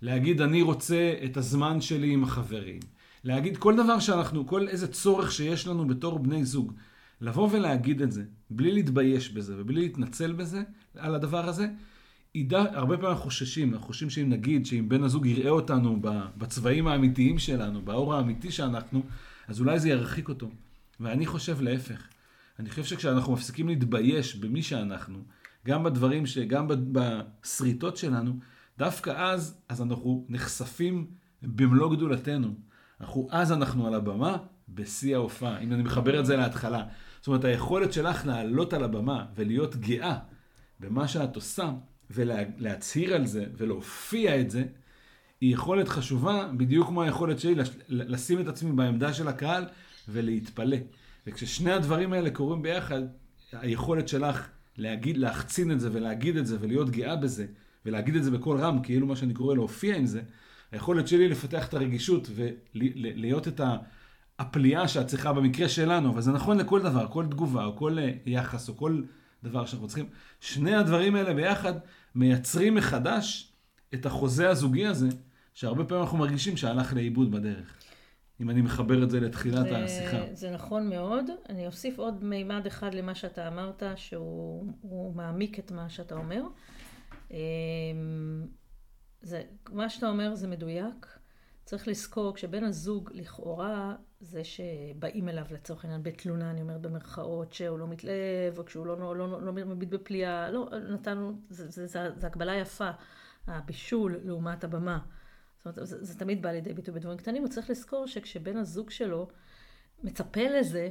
Speaker 2: להגיד, אני רוצה את הזמן שלי עם החברים. להגיד כל דבר שאנחנו, כל איזה צורך שיש לנו בתור בני זוג. לבוא ולהגיד את זה, בלי להתבייש בזה ובלי להתנצל בזה, על הדבר הזה, ידע, הרבה פעמים אנחנו חוששים, אנחנו חושבים שאם נגיד, שאם בן הזוג יראה אותנו בצבעים האמיתיים שלנו, באור האמיתי שאנחנו, אז אולי זה ירחיק אותו. ואני חושב להפך. אני חושב שכשאנחנו מפסיקים להתבייש במי שאנחנו, גם בדברים, ש... גם בשריטות שלנו, דווקא אז, אז אנחנו נחשפים במלוא גדולתנו. אנחנו, אז אנחנו על הבמה בשיא ההופעה, אם אני מחבר את זה להתחלה. זאת אומרת, היכולת שלך לעלות על הבמה ולהיות גאה במה שאת עושה, ולהצהיר על זה ולהופיע את זה, היא יכולת חשובה, בדיוק כמו היכולת שלי לשים את עצמי בעמדה של הקהל ולהתפלא. וכששני הדברים האלה קורים ביחד, היכולת שלך להגיד, להחצין את זה ולהגיד את זה ולהיות גאה בזה, ולהגיד את זה בקול רם, כאילו מה שאני קורא להופיע עם זה, היכולת שלי לפתח את הרגישות ולהיות את הפליאה שאת צריכה במקרה שלנו, אבל זה נכון לכל דבר, כל תגובה או כל אה, יחס או כל דבר שאנחנו צריכים. שני הדברים האלה ביחד מייצרים מחדש את החוזה הזוגי הזה, שהרבה פעמים אנחנו מרגישים שהלך לאיבוד בדרך. אם אני מחבר את זה לתחילת זה, השיחה.
Speaker 1: זה נכון מאוד. אני אוסיף עוד מימד אחד למה שאתה אמרת, שהוא מעמיק את מה שאתה אומר. אמ, זה, מה שאתה אומר זה מדויק. צריך לזכור, כשבן הזוג לכאורה זה שבאים אליו לצורך העניין בתלונה, אני אומרת במרכאות, שהוא לא מתלהב, או כשהוא לא, לא, לא, לא מביט בפליאה, לא, נתנו, זה, זה, זה, זה הגבלה יפה, הבישול לעומת הבמה. אומרת, זה, זה תמיד בא לידי ביטוי בדברים קטנים, הוא צריך לזכור שכשבן הזוג שלו מצפה לזה,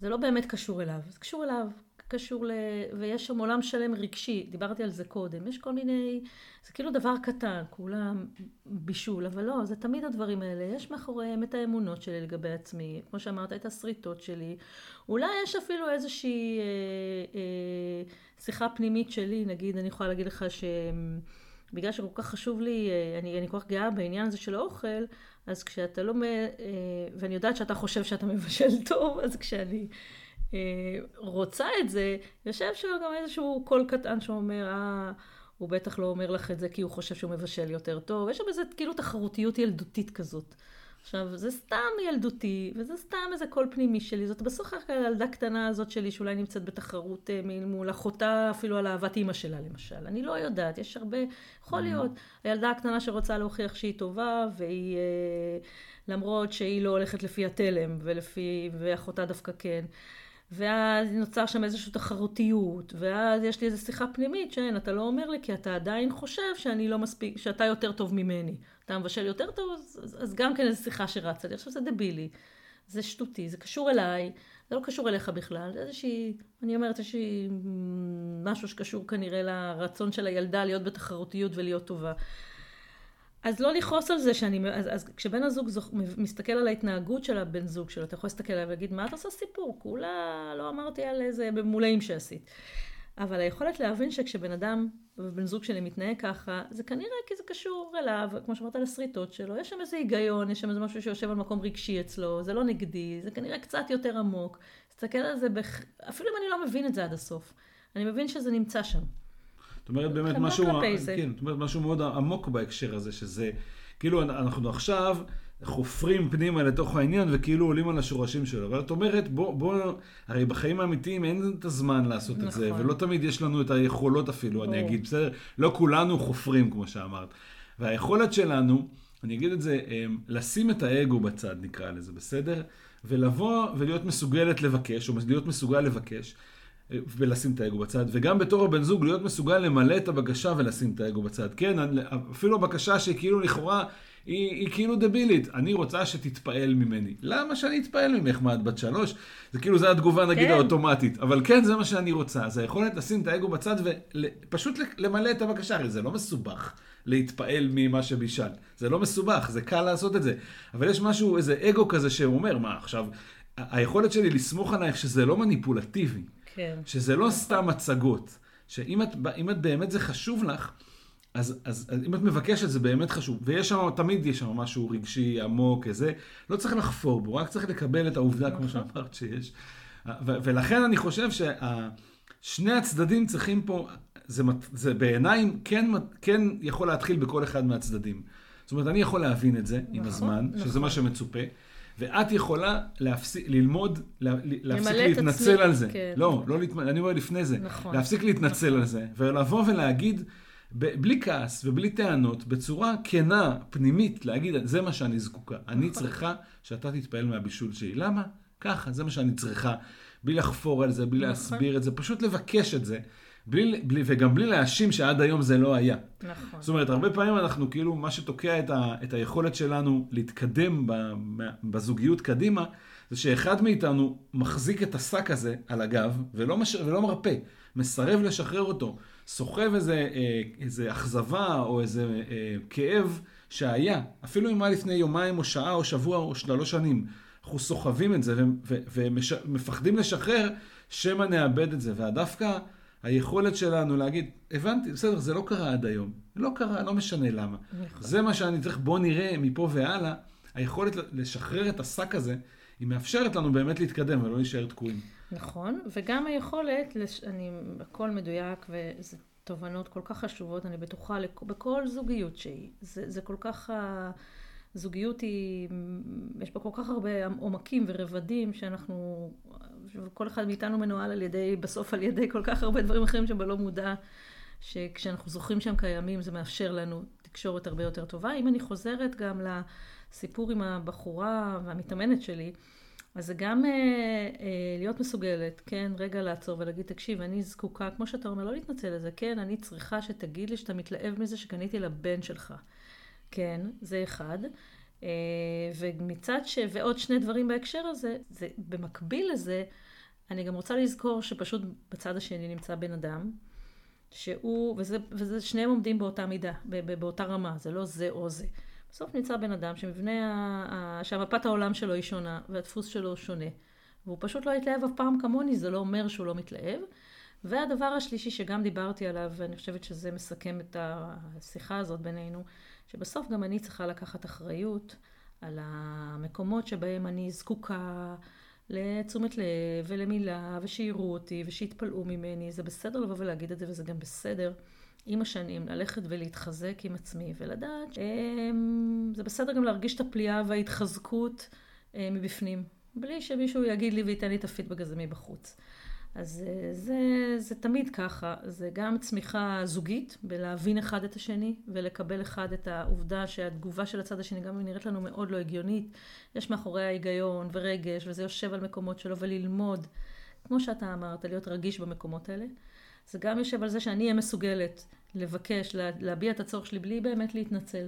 Speaker 1: זה לא באמת קשור אליו, זה קשור אליו, קשור ל... ויש שם עולם שלם רגשי, דיברתי על זה קודם, יש כל מיני, זה כאילו דבר קטן, כולם בישול, אבל לא, זה תמיד הדברים האלה, יש מאחוריהם את האמונות שלי לגבי עצמי, כמו שאמרת, את השריטות שלי, אולי יש אפילו איזושהי אה, אה, שיחה פנימית שלי, נגיד, אני יכולה להגיד לך ש... בגלל שכל כך חשוב לי, אה, אני, אני כל כך גאה בעניין הזה של האוכל, אז כשאתה לא... אה, ואני יודעת שאתה חושב שאתה מבשל טוב, אז כשאני אה, רוצה את זה, יושב שם גם איזשהו קול קטן שאומר, אה, הוא בטח לא אומר לך את זה כי הוא חושב שהוא מבשל יותר טוב. יש שם איזה כאילו תחרותיות ילדותית כזאת. עכשיו, זה סתם ילדותי, וזה סתם איזה קול פנימי שלי. זאת בסוף כלל הילדה קטנה הזאת שלי, שאולי נמצאת בתחרות אה, מול אחותה, אפילו על אהבת אימא שלה, למשל. אני לא יודעת, יש הרבה, יכול mm-hmm. להיות. הילדה הקטנה שרוצה להוכיח שהיא טובה, והיא, אה, למרות שהיא לא הולכת לפי התלם, ולפי, ואחותה דווקא כן. ואז נוצר שם איזושהי תחרותיות, ואז יש לי איזו שיחה פנימית שאין, אתה לא אומר לי כי אתה עדיין חושב שאני לא מספיק, שאתה יותר טוב ממני. אתה מבשל יותר טוב, אז, אז גם כן איזו שיחה שרצה לי. עכשיו זה דבילי, זה שטותי, זה קשור אליי, זה לא קשור אליך בכלל, זה איזושהי, אני אומרת, איזושהי משהו שקשור כנראה לרצון של הילדה להיות בתחרותיות ולהיות טובה. אז לא לכעוס על זה שאני, אז, אז כשבן הזוג זוכ, מסתכל על ההתנהגות של הבן זוג שלו, אתה יכול להסתכל עליו ולהגיד, מה אתה עושה סיפור? כולה לא אמרתי על איזה ממולאים שעשית. אבל היכולת להבין שכשבן אדם ובן זוג שלי מתנהג ככה, זה כנראה כי זה קשור אליו, כמו שאמרת, לסריטות שלו, יש שם איזה היגיון, יש שם איזה משהו שיושב על מקום רגשי אצלו, זה לא נגדי, זה כנראה קצת יותר עמוק. תסתכל על זה, בח... אפילו אם אני לא מבין את זה עד הסוף, אני מבין שזה נמצא שם.
Speaker 2: זאת אומרת באמת משהו, כן, זאת אומרת משהו מאוד עמוק בהקשר הזה, שזה, כאילו אנחנו עכשיו חופרים פנימה לתוך העניין וכאילו עולים על השורשים שלו. אבל את אומרת, בוא, בוא, הרי בחיים האמיתיים אין את הזמן לעשות נכון. את זה, נכון. ולא תמיד יש לנו את היכולות אפילו, בוא. אני אגיד, בסדר? לא כולנו חופרים, כמו שאמרת. והיכולת שלנו, אני אגיד את זה, אמ, לשים את האגו בצד, נקרא לזה, בסדר? ולבוא ולהיות מסוגלת לבקש, או להיות מסוגל לבקש. ולשים את האגו בצד, וגם בתור הבן זוג להיות מסוגל למלא את הבקשה ולשים את האגו בצד. כן, אפילו הבקשה שהיא כאילו לכאורה, היא, היא כאילו דבילית. אני רוצה שתתפעל ממני. למה שאני אתפעל ממך מה את בת שלוש? זה כאילו, זו התגובה נגיד כן. האוטומטית. אבל כן, זה מה שאני רוצה. אז היכולת לשים את האגו בצד ופשוט למלא את הבקשה. הרי זה לא מסובך להתפעל ממה שבישל. זה לא מסובך, זה קל לעשות את זה. אבל יש משהו, איזה אגו כזה שאומר, מה עכשיו, היכולת שלי לסמוך עלייך שזה לא מניפולטיבי. כן. שזה לא סתם הצגות. שאם את, את באמת זה חשוב לך, אז, אז, אז אם את מבקשת זה באמת חשוב. ויש שם, תמיד יש שם משהו רגשי עמוק, איזה, לא צריך לחפור בו, רק צריך לקבל את העובדה, כמו נכון. שאמרת שיש. ו, ולכן אני חושב ששני הצדדים צריכים פה, זה, זה בעיניי כן, כן יכול להתחיל בכל אחד מהצדדים. זאת אומרת, אני יכול להבין את זה נכון, עם הזמן, נכון. שזה מה שמצופה. ואת יכולה להפסיק, ללמוד, להפסיק להתנצל עצמי, על זה. כן. לא, לא להתמ... אני אומר לפני זה. נכון. להפסיק להתנצל נכון. על זה, ולבוא ולהגיד, בלי כעס ובלי טענות, בצורה כנה, פנימית, להגיד, זה מה שאני זקוקה. אני צריכה שאתה תתפעל מהבישול שלי. למה? ככה, זה מה שאני צריכה. בלי לחפור על זה, בלי נכון. להסביר את זה, פשוט לבקש את זה. בלי, בלי, וגם בלי להאשים שעד היום זה לא היה. נכון. זאת אומרת, הרבה פעמים אנחנו כאילו, מה שתוקע את, ה, את היכולת שלנו להתקדם ב, בזוגיות קדימה, זה שאחד מאיתנו מחזיק את השק הזה על הגב ולא, מש, ולא מרפא, מסרב לשחרר אותו, סוחב איזה, אה, איזה אכזבה או איזה אה, כאב שהיה, אפילו אם היה לפני יומיים או שעה או שבוע או שלוש שנים. אנחנו סוחבים את זה ומפחדים לשחרר, שמא נאבד את זה. ודווקא היכולת שלנו להגיד, הבנתי, בסדר, זה לא קרה עד היום. לא קרה, לא משנה למה. נכון. זה מה שאני צריך, בוא נראה מפה והלאה. היכולת לשחרר את השק הזה, היא מאפשרת לנו באמת להתקדם ולא להישאר תקועים.
Speaker 1: נכון, וגם היכולת, לש... אני, הכל מדויק, וזה תובנות כל כך חשובות, אני בטוחה, לכ... בכל זוגיות שהיא. זה, זה כל כך... הזוגיות היא, יש בה כל כך הרבה עומקים ורבדים שאנחנו כל אחד מאיתנו מנוהל על ידי, בסוף על ידי כל כך הרבה דברים אחרים שבלא מודע, שכשאנחנו זוכרים שהם קיימים זה מאפשר לנו תקשורת הרבה יותר טובה. אם אני חוזרת גם לסיפור עם הבחורה והמתאמנת שלי, אז זה גם אה, אה, להיות מסוגלת, כן, רגע לעצור ולהגיד, תקשיב, אני זקוקה, כמו שאתה אומר, לא להתנצל על זה, כן, אני צריכה שתגיד לי שאתה מתלהב מזה שקניתי לבן שלך. כן, זה אחד. אה, ומצד ש... ועוד שני דברים בהקשר הזה, זה במקביל לזה, אני גם רוצה לזכור שפשוט בצד השני נמצא בן אדם, שהוא, וזה, וזה שניהם עומדים באותה מידה, באותה רמה, זה לא זה או זה. בסוף נמצא בן אדם שמבנה, ה, שהמפת העולם שלו היא שונה, והדפוס שלו שונה. והוא פשוט לא יתלהב אף פעם כמוני, זה לא אומר שהוא לא מתלהב. והדבר השלישי שגם דיברתי עליו, ואני חושבת שזה מסכם את השיחה הזאת בינינו, שבסוף גם אני צריכה לקחת אחריות על המקומות שבהם אני זקוקה לתשומת לב ולמילה, ושיראו אותי ושיתפלאו ממני. זה בסדר לבוא ולהגיד את זה, וזה גם בסדר עם השנים ללכת ולהתחזק עם עצמי ולדעת שזה בסדר גם להרגיש את הפליאה וההתחזקות אה, מבפנים, בלי שמישהו יגיד לי וייתן לי את הפידבק הזה מבחוץ. אז אה, זה, זה תמיד ככה, זה גם צמיחה זוגית, בלהבין אחד את השני ולקבל אחד את העובדה שהתגובה של הצד השני, גם אם נראית לנו מאוד לא הגיונית, יש מאחוריה היגיון ורגש וזה יושב על מקומות שלו וללמוד, כמו שאתה אמרת, להיות רגיש במקומות האלה. זה גם יושב על זה שאני אהיה מסוגלת לבקש, להביע את הצורך שלי בלי באמת להתנצל.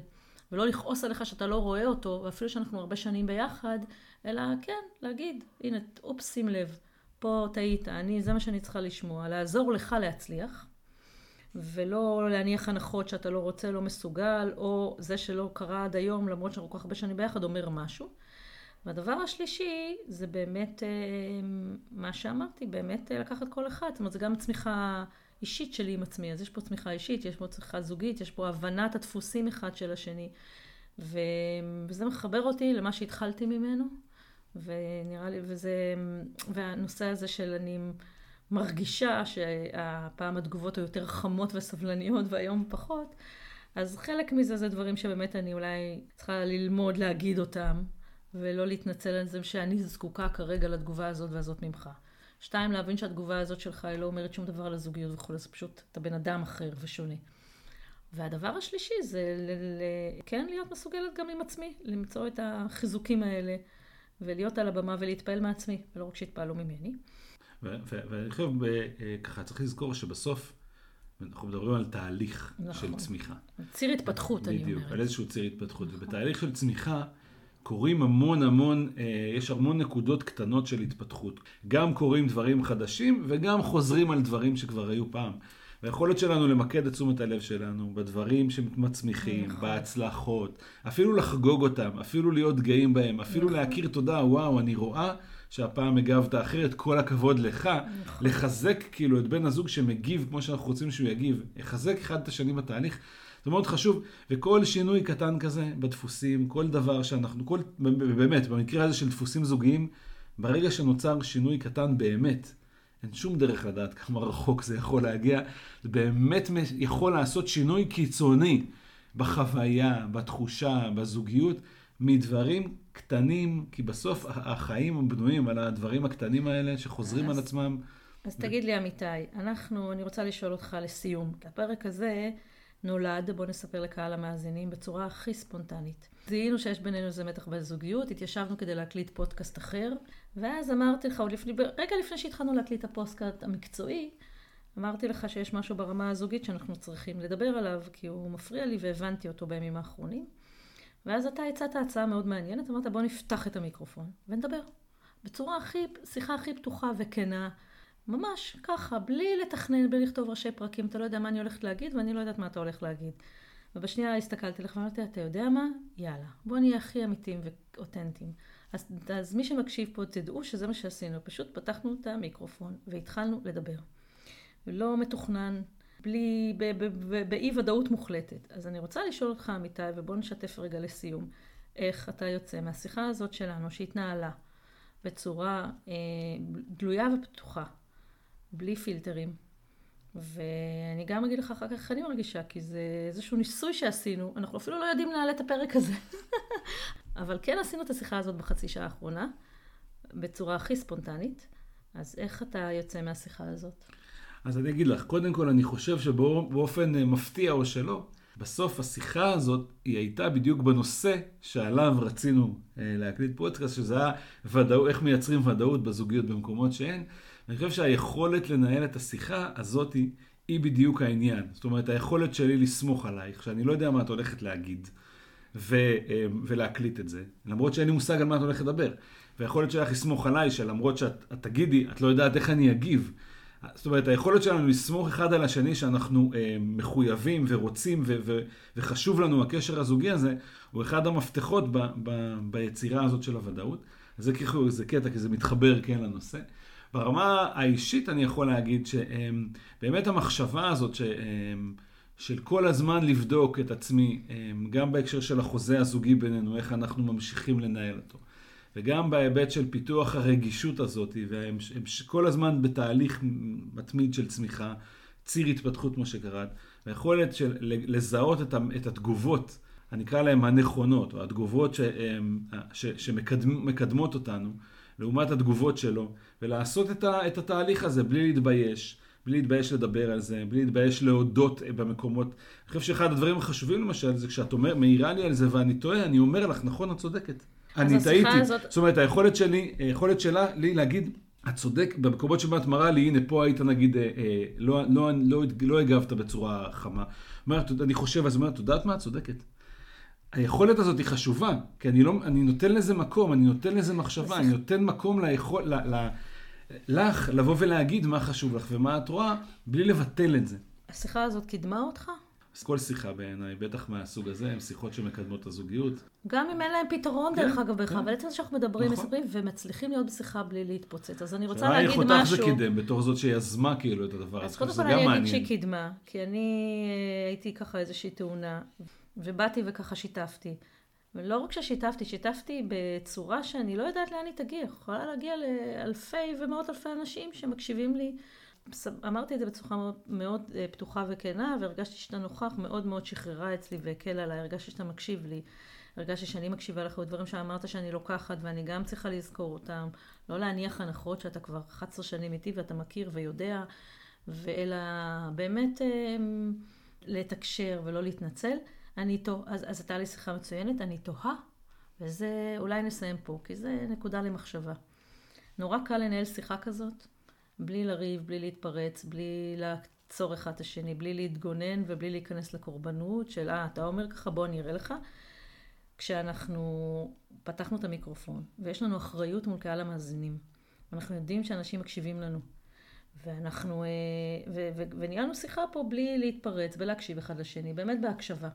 Speaker 1: ולא לכעוס עליך שאתה לא רואה אותו, ואפילו שאנחנו הרבה שנים ביחד, אלא כן, להגיד, הנה, אופס, שים לב. פה טעית, אני, זה מה שאני צריכה לשמוע, לעזור לך להצליח, ולא להניח הנחות שאתה לא רוצה, לא מסוגל, או זה שלא קרה עד היום, למרות שאנחנו כל כך הרבה שנים ביחד, אומר משהו. והדבר השלישי, זה באמת אה, מה שאמרתי, באמת אה, לקחת כל אחד, זאת אומרת, זה גם צמיחה אישית שלי עם עצמי, אז יש פה צמיחה אישית, יש פה צמיחה זוגית, יש פה הבנת הדפוסים אחד של השני, וזה מחבר אותי למה שהתחלתי ממנו, ונראה לי, וזה, והנושא הזה של אני מרגישה שהפעם התגובות היו יותר חמות וסבלניות והיום פחות, אז חלק מזה זה דברים שבאמת אני אולי צריכה ללמוד להגיד אותם, ולא להתנצל על זה שאני זקוקה כרגע לתגובה הזאת והזאת ממך. שתיים, להבין שהתגובה הזאת שלך היא לא אומרת שום דבר על הזוגיות וכולי, זה פשוט, אתה בן אדם אחר ושונה. והדבר השלישי זה ל- ל- כן להיות מסוגלת גם עם עצמי, למצוא את החיזוקים האלה. ולהיות על הבמה ולהתפעל מעצמי, ולא רק שיתפעלו ממני.
Speaker 2: ואני חושב, אה, ככה, צריך לזכור שבסוף אנחנו מדברים על תהליך נכון. של צמיחה.
Speaker 1: ציר התפתחות,
Speaker 2: בדיוק,
Speaker 1: אני אומרת.
Speaker 2: בדיוק, על איזשהו ציר התפתחות. נכון. ובתהליך של צמיחה קורים המון המון, אה, יש המון נקודות קטנות של התפתחות. גם קורים דברים חדשים וגם חוזרים על דברים שכבר היו פעם. והיכולת שלנו למקד את תשומת הלב שלנו בדברים שמצמיחים, נכון. בהצלחות, אפילו לחגוג אותם, אפילו להיות גאים בהם, אפילו נכון. להכיר תודה, וואו, אני רואה שהפעם הגבת אחרת, כל הכבוד לך, נכון. לחזק כאילו את בן הזוג שמגיב כמו שאנחנו רוצים שהוא יגיב, לחזק אחד את השני בתהליך. זה מאוד חשוב, וכל שינוי קטן כזה בדפוסים, כל דבר שאנחנו, כל, באמת, במקרה הזה של דפוסים זוגיים, ברגע שנוצר שינוי קטן באמת, אין שום דרך לדעת כמה רחוק זה יכול להגיע. זה באמת יכול לעשות שינוי קיצוני בחוויה, בתחושה, בזוגיות, מדברים קטנים, כי בסוף החיים הם בנויים על הדברים הקטנים האלה שחוזרים אז, על עצמם.
Speaker 1: אז ו... תגיד לי, אמיתי, אנחנו, אני רוצה לשאול אותך לסיום. הפרק הזה נולד, בוא נספר לקהל המאזינים, בצורה הכי ספונטנית. זיהינו שיש בינינו איזה מתח בזוגיות, התיישבנו כדי להקליט פודקאסט אחר, ואז אמרתי לך, עוד לפני, רגע לפני שהתחלנו להקליט הפודקאסט המקצועי, אמרתי לך שיש משהו ברמה הזוגית שאנחנו צריכים לדבר עליו, כי הוא מפריע לי והבנתי אותו בימים האחרונים. ואז אתה הצעת הצעה מאוד מעניינת, אמרת בוא נפתח את המיקרופון ונדבר. בצורה הכי, שיחה הכי פתוחה וכנה, ממש ככה, בלי לתכנן, בלי לכתוב ראשי פרקים, אתה לא יודע מה אני הולכת להגיד ואני לא יודעת מה אתה הולך להגיד. ובשנייה הסתכלתי לך ואמרתי, אתה יודע מה? יאללה, בוא נהיה הכי אמיתיים ואותנטיים. אז, אז מי שמקשיב פה, תדעו שזה מה שעשינו. פשוט פתחנו את המיקרופון והתחלנו לדבר. לא מתוכנן, בלי, באי ודאות מוחלטת. אז אני רוצה לשאול אותך, אמיתי, ובוא נשתף רגע לסיום, איך אתה יוצא מהשיחה הזאת שלנו, שהתנהלה בצורה אה, גלויה ופתוחה, בלי פילטרים. ואני גם אגיד לך אחר כך איך אני מרגישה, כי זה איזשהו ניסוי שעשינו, אנחנו אפילו לא יודעים להעלה את הפרק הזה. אבל כן עשינו את השיחה הזאת בחצי שעה האחרונה, בצורה הכי ספונטנית. אז איך אתה יוצא מהשיחה הזאת?
Speaker 2: אז אני אגיד לך, קודם כל אני חושב שבאופן אה, מפתיע או שלא, בסוף השיחה הזאת היא הייתה בדיוק בנושא שעליו רצינו אה, להקליט פודקאסט, שזה היה ודאו, איך מייצרים ודאות בזוגיות במקומות שאין. אני חושב שהיכולת לנהל את השיחה הזאת היא, בדיוק העניין. זאת אומרת, היכולת שלי לסמוך עלייך, שאני לא יודע מה את הולכת להגיד. ו, אמ, ולהקליט את זה, למרות שאין לי מושג על מה את הולכת לדבר. והיכולת שלך לסמוך עליי, שלמרות שאת תגידי, את לא יודעת איך אני אגיב. זאת אומרת, היכולת שלנו לסמוך אחד על השני, שאנחנו אה, מחויבים ורוצים ו- ו- וחשוב לנו הקשר הזוגי הזה, הוא אחד המפתחות ב- ב- ביצירה הזאת של הוודאות. זה כאילו, זה קטע, כי זה מתחבר כן לנושא. ברמה האישית אני יכול להגיד שבאמת המחשבה הזאת, ש... של כל הזמן לבדוק את עצמי, גם בהקשר של החוזה הזוגי בינינו, איך אנחנו ממשיכים לנהל אותו. וגם בהיבט של פיתוח הרגישות הזאת, והם כל הזמן בתהליך מתמיד של צמיחה, ציר התפתחות כמו שקראת, והיכולת של לזהות את התגובות, אני אקרא להן הנכונות, או התגובות ש, ש, שמקדמות אותנו, לעומת התגובות שלו, ולעשות את, ה, את התהליך הזה בלי להתבייש, בלי להתבייש לדבר על זה, בלי להתבייש להודות במקומות. אני חושב שאחד הדברים החשובים למשל, זה כשאת אומר, מעירה לי על זה ואני טועה, אני אומר לך, נכון, את צודקת. אני טעיתי. הזאת... זאת אומרת, היכולת שלי, היכולת שלה, לי להגיד, את צודק, במקומות שבהם את מראה לי, הנה, פה היית נגיד, אה, אה, לא, לא, לא, לא הגבת בצורה חמה. אומרת, אני חושב, אז אומרת, את יודעת מה? את צודקת. היכולת הזאת היא חשובה, כי אני, לא, אני נותן לזה מקום, אני נותן לזה מחשבה, אני נותן מקום ליכול, ל, ל, לך לבוא ולהגיד מה חשוב לך ומה את רואה, בלי לבטל את זה.
Speaker 1: השיחה הזאת קידמה אותך?
Speaker 2: אז כל שיחה בעיניי, בטח מהסוג הזה, הן שיחות שמקדמות את הזוגיות.
Speaker 1: גם אם אין להם פתרון, כן, דרך אגב, בכלל, כן. אבל עצם שאנחנו מדברים, נכון. מספרים, ומצליחים להיות בשיחה בלי להתפוצץ. אז אני רוצה להגיד משהו...
Speaker 2: איך אותך זה קידם, בתור זאת שיזמה כאילו את הדבר הזה.
Speaker 1: אז קודם כל אני אגיד שהיא קידמה, כי אני אה, הייתי ככה איזושהי תאונה, ובאתי וככה שיתפתי. ולא רק ששיתפתי, שיתפתי בצורה שאני לא יודעת לאן היא תגיע. יכולה להגיע לאלפי ומאות אלפי אנשים שמקשיבים לי. אמרתי את זה בצורה מאוד, מאוד אה, פתוחה וכנה, והרגשתי שאתה נוכח, מאוד מאוד שחררה אצלי והקלה עליי, הרגשתי שאתה מקשיב לי. הרגשתי שאני מקשיבה לך בדברים שאמרת שאני לוקחת ואני גם צריכה לזכור אותם. לא להניח הנחות שאתה כבר 11 שנים איתי ואתה מכיר ויודע, אלא באמת אה, לתקשר ולא להתנצל. אני תוהה, אז, אז הייתה לי שיחה מצוינת, אני תוהה, וזה, אולי נסיים פה, כי זה נקודה למחשבה. נורא קל לנהל שיחה כזאת, בלי לריב, בלי להתפרץ, בלי לעצור אחד את השני, בלי להתגונן ובלי להיכנס לקורבנות של, אה, אתה אומר ככה, בוא אני אראה לך. כשאנחנו פתחנו את המיקרופון, ויש לנו אחריות מול קהל המאזינים, אנחנו יודעים שאנשים מקשיבים לנו, ואנחנו, אה, וניהלנו שיחה פה בלי להתפרץ, ולהקשיב אחד לשני, באמת בהקשבה.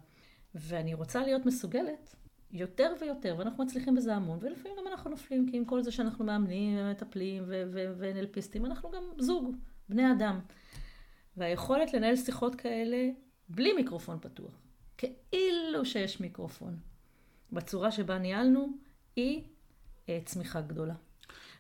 Speaker 1: ואני רוצה להיות מסוגלת יותר ויותר, ואנחנו מצליחים בזה המון, ולפעמים גם אנחנו נופלים, כי עם כל זה שאנחנו מאמנים ומטפלים ונלפיסטים, אנחנו גם זוג, בני אדם. והיכולת לנהל שיחות כאלה בלי מיקרופון פתוח, כאילו שיש מיקרופון, בצורה שבה ניהלנו, היא אה, צמיחה גדולה.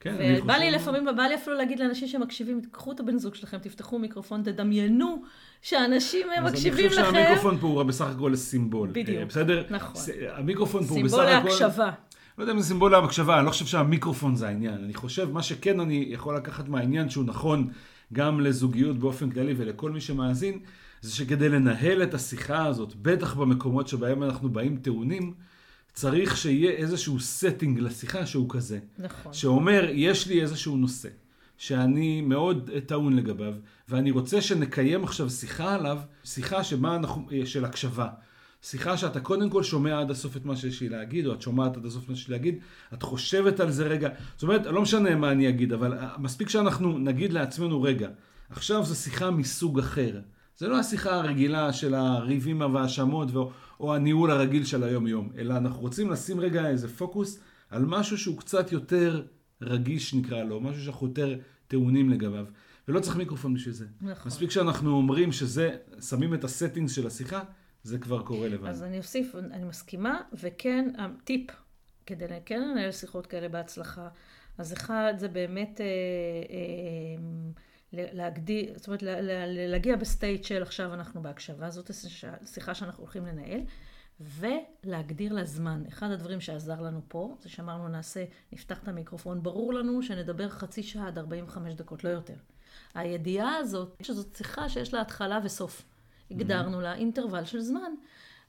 Speaker 1: כן, ובא לי לפעמים, בא לי אפילו להגיד לאנשים שמקשיבים, קחו את הבן זוג שלכם, תפתחו מיקרופון, תדמיינו שאנשים מקשיבים לכם. אז אני חושב
Speaker 2: שהמיקרופון פה הוא בסך הכל סימבול.
Speaker 1: בדיוק,
Speaker 2: אה, בסדר?
Speaker 1: נכון.
Speaker 2: המיקרופון פה הוא בסך הכל... סימבול
Speaker 1: להקשבה.
Speaker 2: לא יודע אם זה סימבול להקשבה, אני לא חושב שהמיקרופון זה העניין. אני חושב, מה שכן אני יכול לקחת מהעניין שהוא נכון גם לזוגיות באופן כללי ולכל מי שמאזין, זה שכדי לנהל את השיחה הזאת, בטח במקומות שבהם אנחנו באים טעונים, צריך שיהיה איזשהו setting לשיחה שהוא כזה.
Speaker 1: נכון.
Speaker 2: שאומר, יש לי איזשהו נושא, שאני מאוד טעון לגביו, ואני רוצה שנקיים עכשיו שיחה עליו, שיחה שמה אנחנו, של הקשבה. שיחה שאתה קודם כל שומע עד הסוף את מה שיש לי להגיד, או את שומעת עד הסוף את מה שיש לי להגיד, את חושבת על זה רגע. זאת אומרת, לא משנה מה אני אגיד, אבל מספיק שאנחנו נגיד לעצמנו, רגע, עכשיו זו שיחה מסוג אחר. זה לא השיחה הרגילה של הריבים וההאשמות או הניהול הרגיל של היום-יום, אלא אנחנו רוצים לשים רגע איזה פוקוס על משהו שהוא קצת יותר רגיש נקרא לו, משהו שאנחנו יותר טעונים לגביו. ולא צריך מיקרופון בשביל זה. נכון. מספיק שאנחנו אומרים שזה, שמים את הסטינגס של השיחה, זה כבר קורה לבד.
Speaker 1: אז אני אוסיף, אני מסכימה, וכן, הטיפ, כדי כן לנהל שיחות כאלה בהצלחה, אז אחד, זה באמת... אה, אה, להגדיר, זאת אומרת להגיע ב state של עכשיו אנחנו בהקשבה, זאת השיחה שאנחנו הולכים לנהל, ולהגדיר לה זמן. אחד הדברים שעזר לנו פה, זה שאמרנו נעשה, נפתח את המיקרופון, ברור לנו שנדבר חצי שעה עד 45 דקות, לא יותר. הידיעה הזאת, שזאת שיחה שיש לה התחלה וסוף. הגדרנו לה אינטרוול של זמן.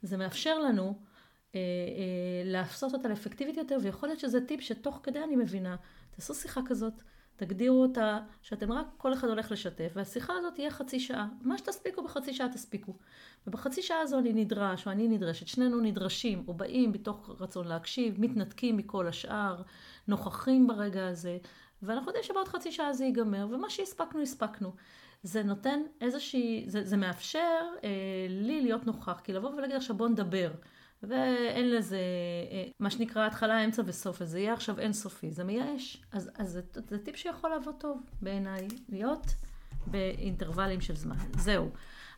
Speaker 1: זה מאפשר לנו אה, אה, לעשות אותה לאפקטיבית יותר, ויכול להיות שזה טיפ שתוך כדי אני מבינה, תעשו שיחה כזאת, תגדירו אותה, שאתם רק, כל אחד הולך לשתף, והשיחה הזאת תהיה חצי שעה. מה שתספיקו בחצי שעה תספיקו. ובחצי שעה הזו אני נדרש, או אני נדרשת, שנינו נדרשים, או באים מתוך רצון להקשיב, מתנתקים מכל השאר, נוכחים ברגע הזה, ואנחנו יודעים שבעוד חצי שעה זה ייגמר, ומה שהספקנו, הספקנו. זה נותן איזושהי, זה, זה מאפשר אה, לי להיות נוכח, כי לבוא ולהגיד עכשיו בוא נדבר. ואין לזה, אה, מה שנקרא התחלה, אמצע וסוף, אז זה יהיה עכשיו אינסופי, זה מייאש. אז, אז זה, זה טיפ שיכול לעבוד טוב בעיניי, להיות באינטרוולים של זמן. זהו.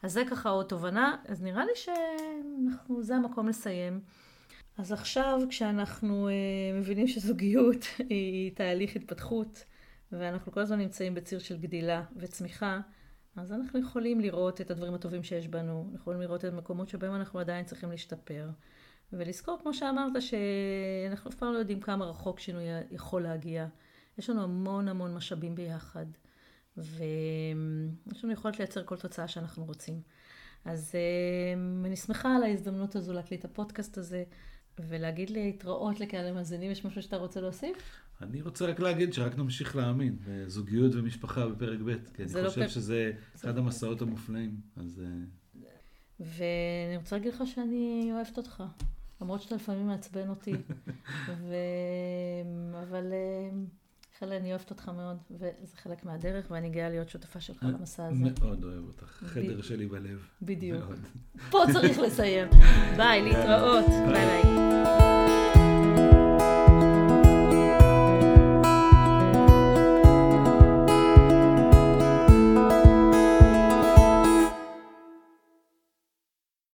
Speaker 1: אז זה ככה עוד תובנה, אז נראה לי שזה המקום לסיים. אז עכשיו, כשאנחנו uh, מבינים שזוגיות היא תהליך התפתחות, ואנחנו כל הזמן נמצאים בציר של גדילה וצמיחה, אז אנחנו יכולים לראות את הדברים הטובים שיש בנו, יכולים לראות את המקומות שבהם אנחנו עדיין צריכים להשתפר. ולזכור, כמו שאמרת, שאנחנו אף פעם לא יודעים כמה רחוק שינוי יכול להגיע. יש לנו המון המון משאבים ביחד, ויש לנו יכולת לייצר כל תוצאה שאנחנו רוצים. אז אה, אני שמחה על ההזדמנות הזו להקליט הפודקאסט הזה, ולהגיד להתראות לקהל המאזינים. יש משהו שאתה רוצה להוסיף?
Speaker 2: אני רוצה רק להגיד שרק נמשיך להאמין בזוגיות ומשפחה בפרק ב', כי אני לא חושב פ... שזה אחד המסעות המופלאים. אז...
Speaker 1: ואני רוצה להגיד לך שאני אוהבת אותך. למרות שאתה לפעמים מעצבן אותי. ו... אבל חלק, אני אוהבת אותך מאוד, וזה חלק מהדרך, ואני גאה להיות שותפה שלך למסע הזה.
Speaker 2: מאוד אוהב אותך, חדר ב... שלי בלב.
Speaker 1: בדיוק. מאוד. פה צריך לסיים. ביי, להתראות. ביי ביי.